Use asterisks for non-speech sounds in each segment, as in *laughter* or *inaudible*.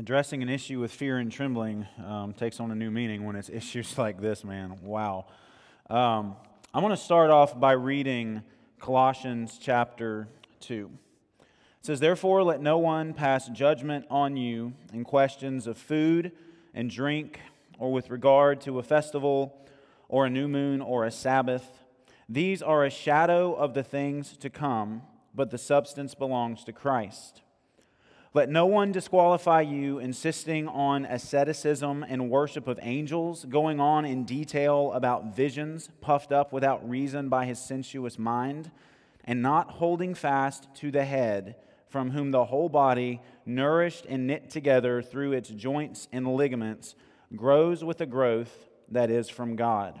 addressing an issue with fear and trembling um, takes on a new meaning when it's *laughs* issues like this, man. Wow. Um, I want to start off by reading Colossians chapter 2. It says, Therefore, let no one pass judgment on you in questions of food and drink, or with regard to a festival, or a new moon, or a Sabbath. These are a shadow of the things to come, but the substance belongs to Christ. Let no one disqualify you, insisting on asceticism and worship of angels, going on in detail about visions, puffed up without reason by his sensuous mind, and not holding fast to the head, from whom the whole body, nourished and knit together through its joints and ligaments, grows with a growth that is from God.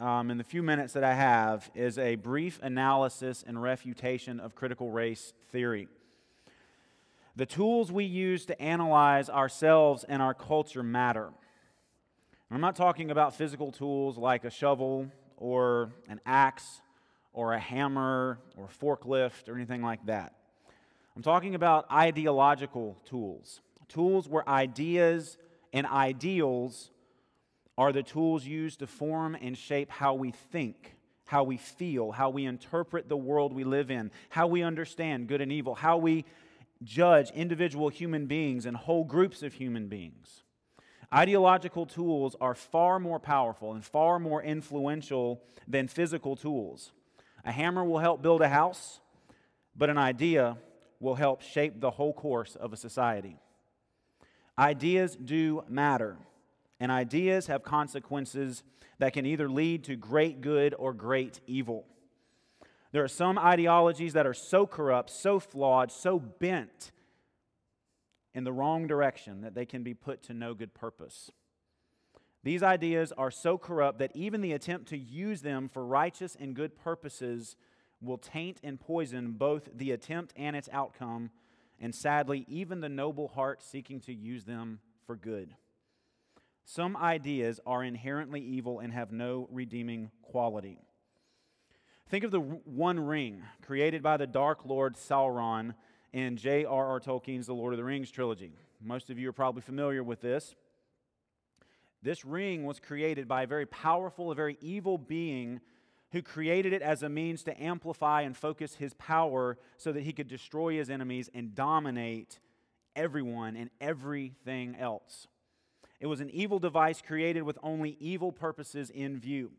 um, in the few minutes that I have is a brief analysis and refutation of critical race theory. The tools we use to analyze ourselves and our culture matter. I'm not talking about physical tools like a shovel or an axe or a hammer or a forklift or anything like that. I'm talking about ideological tools, tools where ideas and ideals are the tools used to form and shape how we think, how we feel, how we interpret the world we live in, how we understand good and evil, how we judge individual human beings and whole groups of human beings. Ideological tools are far more powerful and far more influential than physical tools. A hammer will help build a house, but an idea will help shape the whole course of a society. Ideas do matter and ideas have consequences that can either lead to great good or great evil. There are some ideologies that are so corrupt, so flawed, so bent in the wrong direction that they can be put to no good purpose. These ideas are so corrupt that even the attempt to use them for righteous and good purposes will taint and poison both the attempt and its outcome, and sadly, even the noble heart seeking to use them for good. Some ideas are inherently evil and have no redeeming quality. Think of the One Ring created by the Dark Lord Sauron in J.R.R. Tolkien's The Lord of the Rings trilogy. Most of you are probably familiar with this. This ring was created by a very powerful, a very evil being who created it as a means to amplify and focus his power so that he could destroy his enemies and dominate everyone and everything else. It was an evil device created with only evil purposes in view.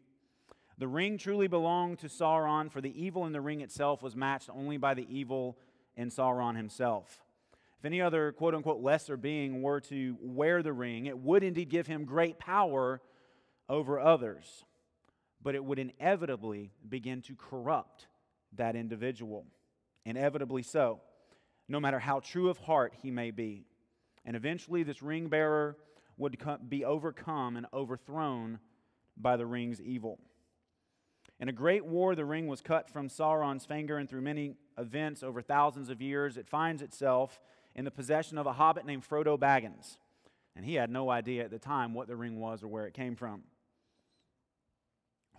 The ring truly belonged to Sauron, for the evil in the ring itself was matched only by the evil in Sauron himself. If any other quote unquote lesser being were to wear the ring, it would indeed give him great power over others, but it would inevitably begin to corrupt that individual. Inevitably so, no matter how true of heart he may be. And eventually, this ring bearer would be overcome and overthrown by the ring's evil. In a great war, the ring was cut from Sauron's finger, and through many events over thousands of years, it finds itself in the possession of a hobbit named Frodo Baggins. And he had no idea at the time what the ring was or where it came from.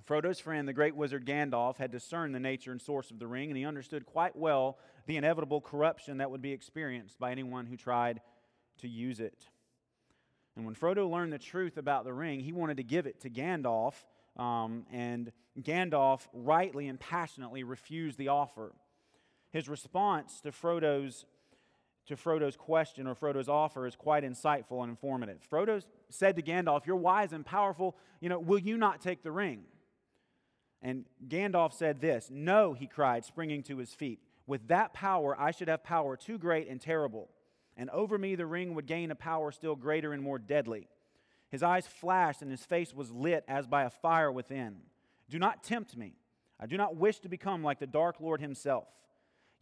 Frodo's friend, the great wizard Gandalf, had discerned the nature and source of the ring, and he understood quite well the inevitable corruption that would be experienced by anyone who tried to use it. And when Frodo learned the truth about the ring, he wanted to give it to Gandalf, um, and Gandalf rightly and passionately refused the offer. His response to Frodo's to Frodo's question or Frodo's offer is quite insightful and informative. Frodo said to Gandalf, You're wise and powerful, you know, will you not take the ring? And Gandalf said this No, he cried, springing to his feet. With that power, I should have power too great and terrible. And over me, the ring would gain a power still greater and more deadly. His eyes flashed, and his face was lit as by a fire within. Do not tempt me. I do not wish to become like the Dark Lord himself.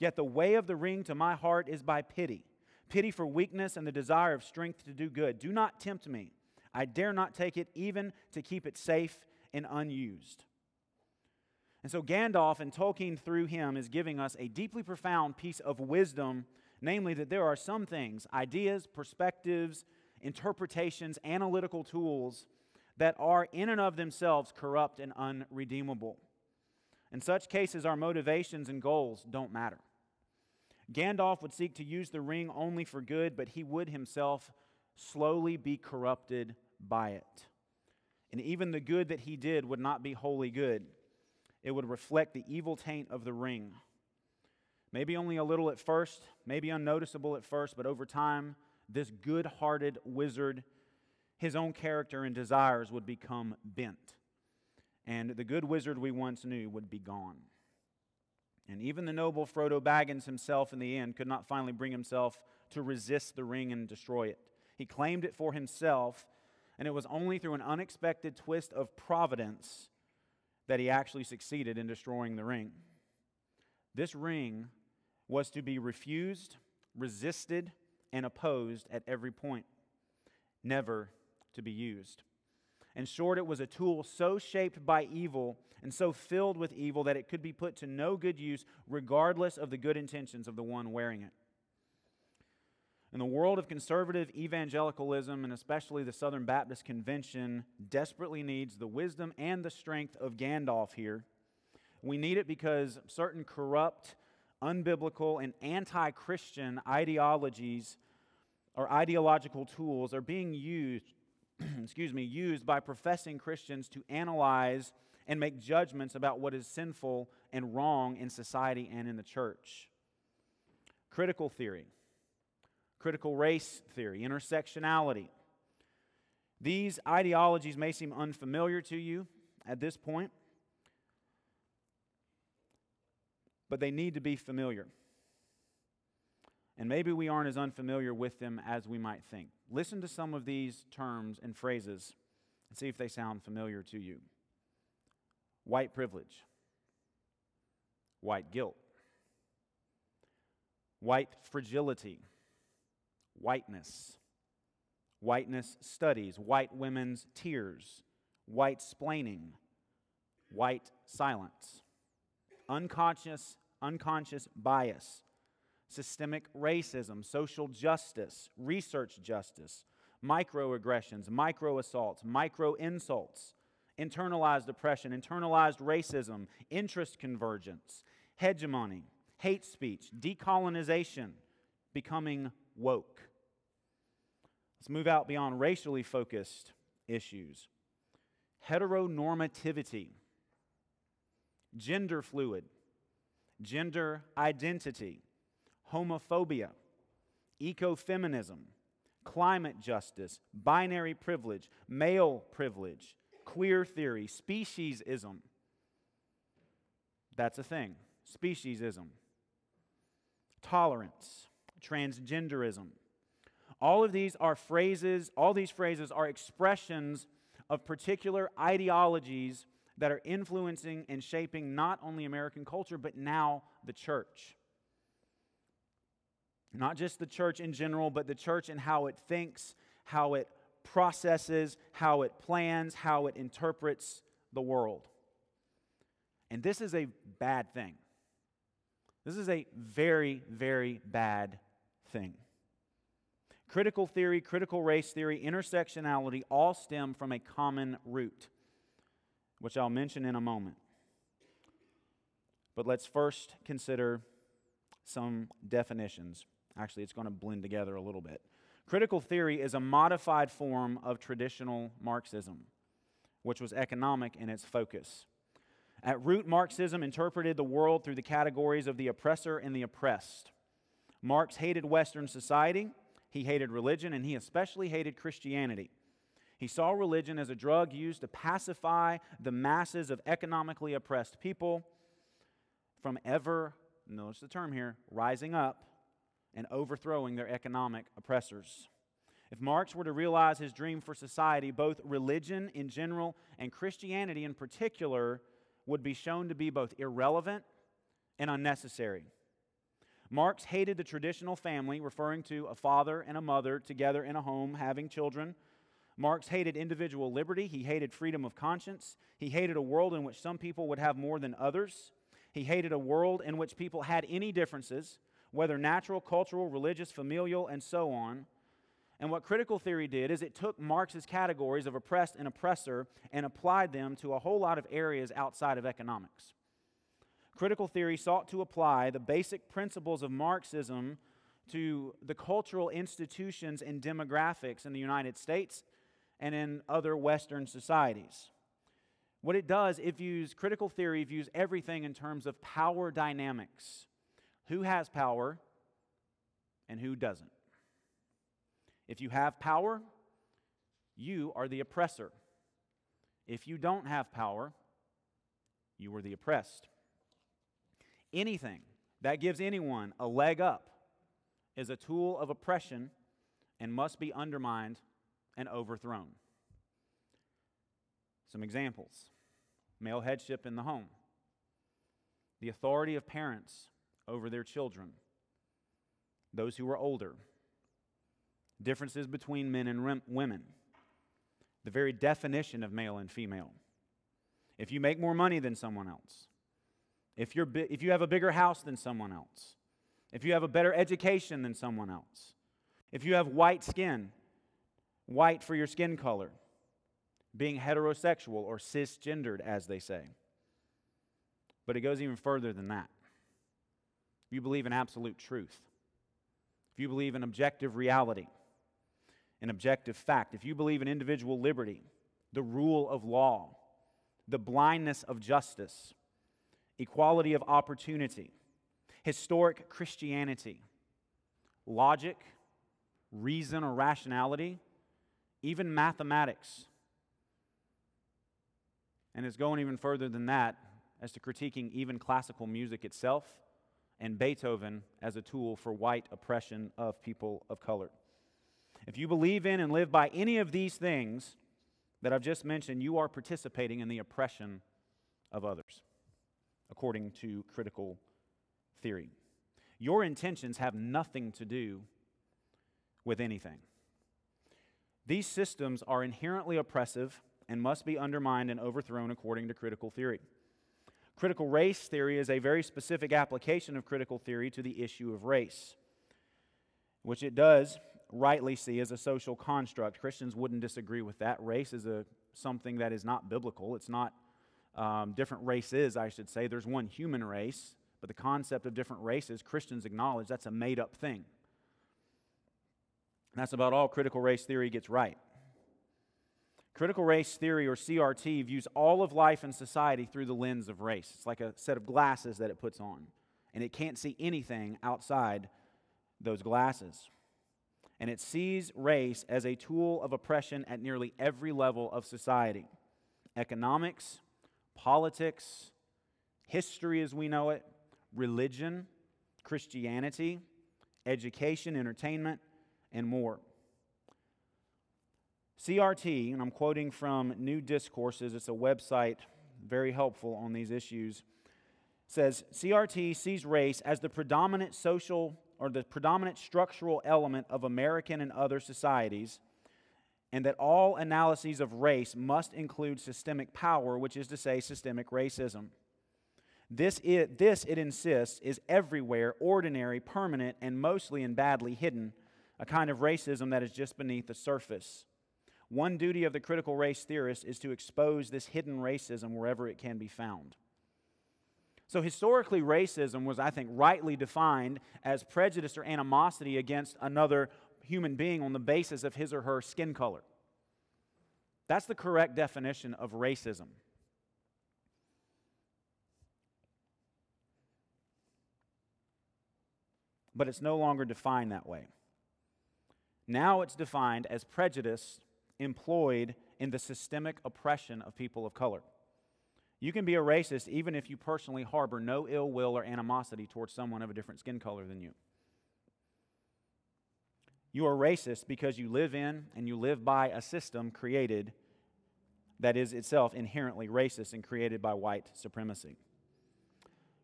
Yet the way of the ring to my heart is by pity pity for weakness and the desire of strength to do good. Do not tempt me. I dare not take it, even to keep it safe and unused. And so, Gandalf, in Tolkien through him, is giving us a deeply profound piece of wisdom, namely that there are some things, ideas, perspectives, interpretations, analytical tools that are in and of themselves corrupt and unredeemable. In such cases, our motivations and goals don't matter. Gandalf would seek to use the ring only for good, but he would himself slowly be corrupted by it. And even the good that he did would not be wholly good, it would reflect the evil taint of the ring. Maybe only a little at first, maybe unnoticeable at first, but over time, this good hearted wizard, his own character and desires would become bent. And the good wizard we once knew would be gone. And even the noble Frodo Baggins himself, in the end, could not finally bring himself to resist the ring and destroy it. He claimed it for himself, and it was only through an unexpected twist of providence that he actually succeeded in destroying the ring. This ring was to be refused, resisted, and opposed at every point, never to be used. In short, it was a tool so shaped by evil and so filled with evil that it could be put to no good use, regardless of the good intentions of the one wearing it. In the world of conservative evangelicalism, and especially the Southern Baptist Convention, desperately needs the wisdom and the strength of Gandalf here. We need it because certain corrupt, unbiblical, and anti Christian ideologies or ideological tools are being used, *clears throat* excuse me, used by professing Christians to analyze and make judgments about what is sinful and wrong in society and in the church. Critical theory, critical race theory, intersectionality. These ideologies may seem unfamiliar to you at this point, but they need to be familiar. And maybe we aren't as unfamiliar with them as we might think. Listen to some of these terms and phrases and see if they sound familiar to you. White privilege, white guilt, white fragility, whiteness, whiteness studies, white women's tears, white splaining, white silence, unconscious, unconscious bias, systemic racism, social justice, research justice, microaggressions, micro assaults, micro insults, internalized oppression, internalized racism, interest convergence, hegemony, hate speech, decolonization, becoming woke. Let's move out beyond racially focused issues. Heteronormativity, gender fluid, gender identity, homophobia, ecofeminism, climate justice, binary privilege, male privilege, queer theory, speciesism. That's a thing. Speciesism. Tolerance, transgenderism. All of these are phrases, all these phrases are expressions of particular ideologies that are influencing and shaping not only American culture, but now the church. Not just the church in general, but the church and how it thinks, how it processes, how it plans, how it interprets the world. And this is a bad thing. This is a very, very bad thing. Critical theory, critical race theory, intersectionality all stem from a common root, which I'll mention in a moment. But let's first consider some definitions. Actually, it's going to blend together a little bit. Critical theory is a modified form of traditional Marxism, which was economic in its focus. At root, Marxism interpreted the world through the categories of the oppressor and the oppressed. Marx hated Western society, he hated religion, and he especially hated Christianity. He saw religion as a drug used to pacify the masses of economically oppressed people from ever, notice the term here, rising up and overthrowing their economic oppressors. If Marx were to realize his dream for society, both religion in general and Christianity in particular would be shown to be both irrelevant and unnecessary. Marx hated the traditional family, referring to a father and a mother together in a home having children. Marx hated individual liberty. He hated freedom of conscience. He hated a world in which some people would have more than others. He hated a world in which people had any differences, whether natural, cultural, religious, familial, and so on. And what critical theory did is it took Marx's categories of oppressed and oppressor and applied them to a whole lot of areas outside of economics. Critical theory sought to apply the basic principles of Marxism to the cultural institutions and demographics in the United States and in other Western societies. What it does, it views critical theory views everything in terms of power dynamics. Who has power and who doesn't? If you have power, you are the oppressor. If you don't have power, you are the oppressed. Anything that gives anyone a leg up is a tool of oppression and must be undermined and overthrown. Some examples. Male headship in the home, the authority of parents over their children, those who are older, differences between men and women, the very definition of male and female. If you make more money than someone else, if, you're bi- if you have a bigger house than someone else, if you have a better education than someone else, if you have white skin, white for your skin color, being heterosexual or cisgendered, as they say. But it goes even further than that. If you believe in absolute truth, if you believe in objective reality, an objective fact, if you believe in individual liberty, the rule of law, the blindness of justice, equality of opportunity, historic Christianity, logic, reason or rationality, even mathematics. And it's going even further than that as to critiquing even classical music itself and Beethoven as a tool for white oppression of people of color. If you believe in and live by any of these things that I've just mentioned, you are participating in the oppression of others, according to critical theory. Your intentions have nothing to do with anything. These systems are inherently oppressive and must be undermined and overthrown according to critical theory. Critical race theory is a very specific application of critical theory to the issue of race, which it does rightly see as a social construct. Christians wouldn't disagree with that. Race is a, something that is not biblical. It's not um, different races, I should say. There's one human race, but the concept of different races, Christians acknowledge that's a made up thing. That's about all critical race theory gets right. Critical race theory, or CRT, views all of life and society through the lens of race. It's like a set of glasses that it puts on, and it can't see anything outside those glasses. And it sees race as a tool of oppression at nearly every level of society economics, politics, history as we know it, religion, Christianity, education, entertainment, and more. CRT, and I'm quoting from New Discourses, it's a website very helpful on these issues, says CRT sees race as the predominant social or the predominant structural element of American and other societies, and that all analyses of race must include systemic power, which is to say, systemic racism. This it, this, it insists, is everywhere, ordinary, permanent, and mostly and badly hidden, a kind of racism that is just beneath the surface. One duty of the critical race theorist is to expose this hidden racism wherever it can be found. So, historically, racism was, I think, rightly defined as prejudice or animosity against another human being on the basis of his or her skin color. That's the correct definition of racism. but it's no longer defined that way. Now it's defined as prejudice employed in the systemic oppression of people of color. You can be a racist even if you personally harbor no ill will or animosity towards someone of a different skin color than you. You are racist because you live in and you live by a system created that is itself inherently racist and created by white supremacy.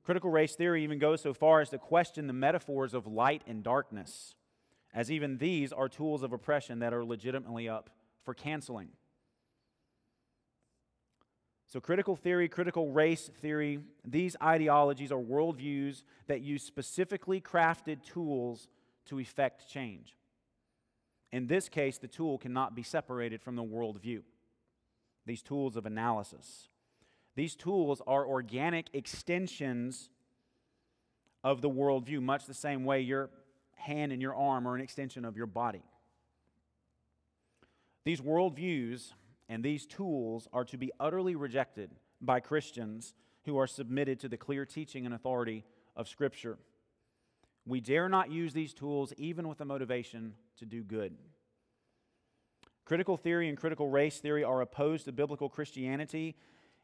Critical race theory even goes so far as to question the metaphors of light and darkness, as even these are tools of oppression that are legitimately up for canceling. So, critical theory, critical race theory, these ideologies are worldviews that use specifically crafted tools to effect change. In this case, the tool cannot be separated from the worldview these tools of analysis. These tools are organic extensions of the worldview, much the same way your hand and your arm are an extension of your body. These worldviews and these tools are to be utterly rejected by Christians who are submitted to the clear teaching and authority of Scripture. We dare not use these tools even with a motivation to do good. Critical theory and critical race theory are opposed to biblical Christianity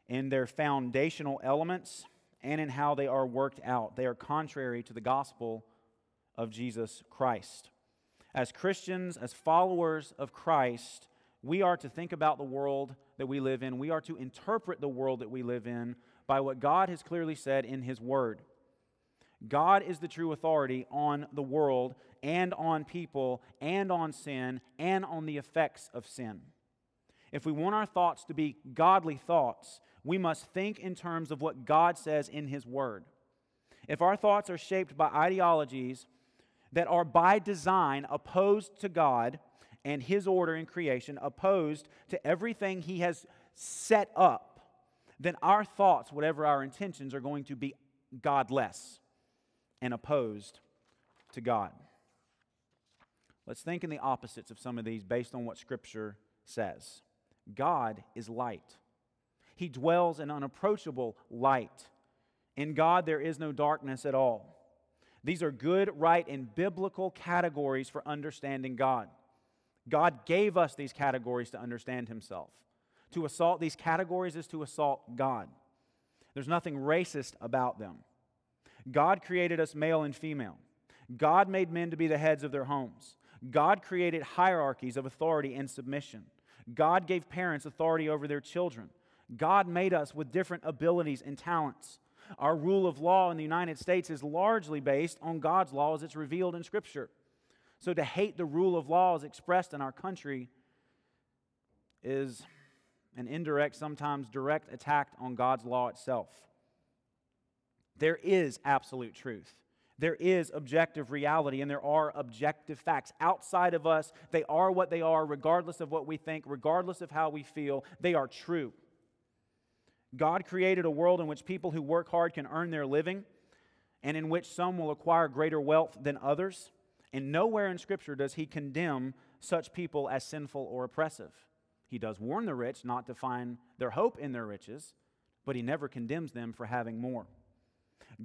in their foundational elements and in how they are worked out. They are contrary to the gospel of Jesus Christ. As Christians, as followers of Christ, we are to think about the world that we live in. We are to interpret the world that we live in by what God has clearly said in His Word. God is the true authority on the world and on people and on sin and on the effects of sin. If we want our thoughts to be godly thoughts, we must think in terms of what God says in His Word. If our thoughts are shaped by ideologies that are by design opposed to God and His order in creation, opposed to everything He has set up, then our thoughts, whatever our intentions, are going to be godless and opposed to God. Let's think in the opposites of some of these based on what Scripture says. God is light, He dwells in unapproachable light. In God, there is no darkness at all. These are good, right, and biblical categories for understanding God. God gave us these categories to understand Himself. To assault these categories is to assault God. There's nothing racist about them. God created us male and female. God made men to be the heads of their homes. God created hierarchies of authority and submission. God gave parents authority over their children. God made us with different abilities and talents. Our rule of law in the United States is largely based on God's law as it's revealed in Scripture. So to hate the rule of law as expressed in our country is an indirect, sometimes direct attack on God's law itself. There is absolute truth. There is objective reality and there are objective facts. Outside of us, they are what they are, regardless of what we think, regardless of how we feel. They are true. God created a world in which people who work hard can earn their living and in which some will acquire greater wealth than others. And nowhere in Scripture does He condemn such people as sinful or oppressive. He does warn the rich not to find their hope in their riches, but He never condemns them for having more.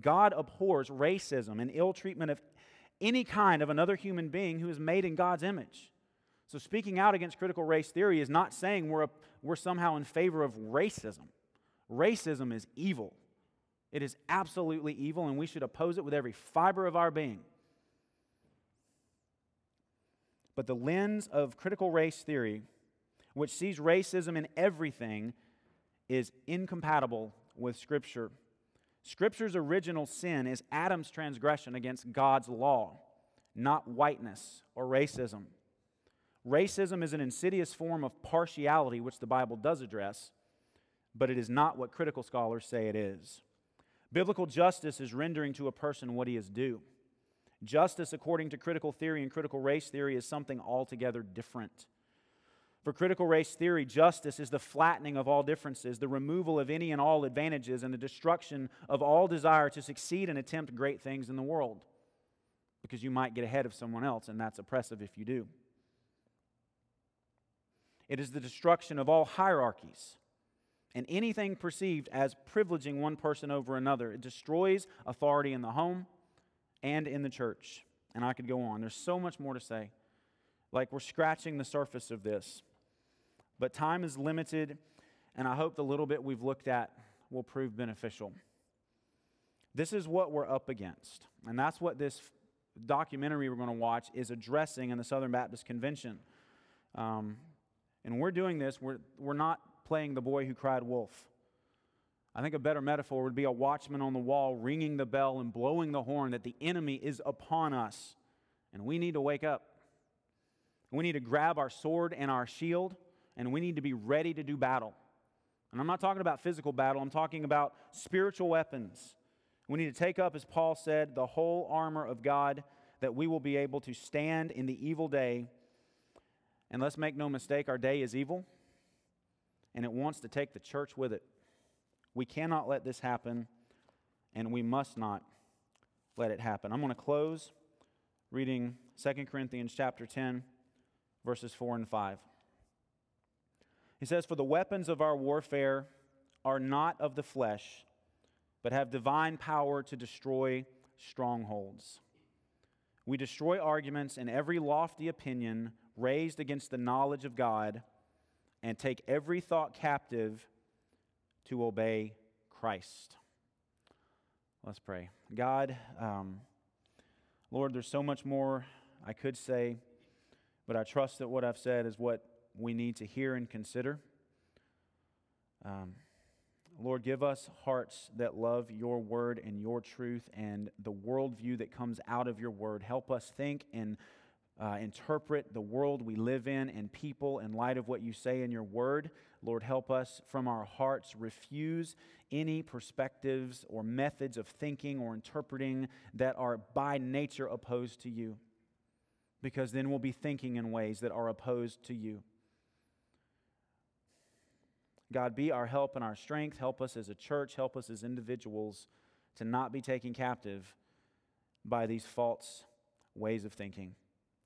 God abhors racism and ill treatment of any kind of another human being who is made in God's image. So, speaking out against critical race theory is not saying we're, a, we're somehow in favor of racism. Racism is evil. It is absolutely evil, and we should oppose it with every fiber of our being. But the lens of critical race theory, which sees racism in everything, is incompatible with Scripture. Scripture's original sin is Adam's transgression against God's law, not whiteness or racism. Racism is an insidious form of partiality, which the Bible does address, but it is not what critical scholars say it is. Biblical justice is rendering to a person what he is due. Justice, according to critical theory and critical race theory, is something altogether different. For critical race theory, justice is the flattening of all differences, the removal of any and all advantages, and the destruction of all desire to succeed and attempt great things in the world. Because you might get ahead of someone else, and that's oppressive if you do. It is the destruction of all hierarchies and anything perceived as privileging one person over another. It destroys authority in the home and in the church. And I could go on. There's so much more to say. Like we're scratching the surface of this. But time is limited, and I hope the little bit we've looked at will prove beneficial. This is what we're up against. And that's what this documentary we're going to watch is addressing in the Southern Baptist Convention. Um, and we're doing this, we're, we're not playing the boy who cried wolf. I think a better metaphor would be a watchman on the wall ringing the bell and blowing the horn that the enemy is upon us. And we need to wake up. We need to grab our sword and our shield, and we need to be ready to do battle. And I'm not talking about physical battle, I'm talking about spiritual weapons. We need to take up, as Paul said, the whole armor of God that we will be able to stand in the evil day. And let's make no mistake, our day is evil, and it wants to take the church with it. We cannot let this happen, and we must not let it happen. I'm going to close reading 2 Corinthians chapter 10, verses 4 and 5. He says, For the weapons of our warfare are not of the flesh, but have divine power to destroy strongholds. We destroy arguments and every lofty opinion raised against the knowledge of God and take every thought captive to obey Christ. Let's pray. God, um, Lord, there's so much more I could say, but I trust that what I've said is what we need to hear and consider. Um, Lord, give us hearts that love your word and your truth and the worldview that comes out of your word. Help us think and uh, interpret the world we live in and people in light of what you say in your word. Lord, help us from our hearts refuse any perspectives or methods of thinking or interpreting that are by nature opposed to you, because then we'll be thinking in ways that are opposed to you. God, be our help and our strength. Help us as a church, help us as individuals to not be taken captive by these false ways of thinking.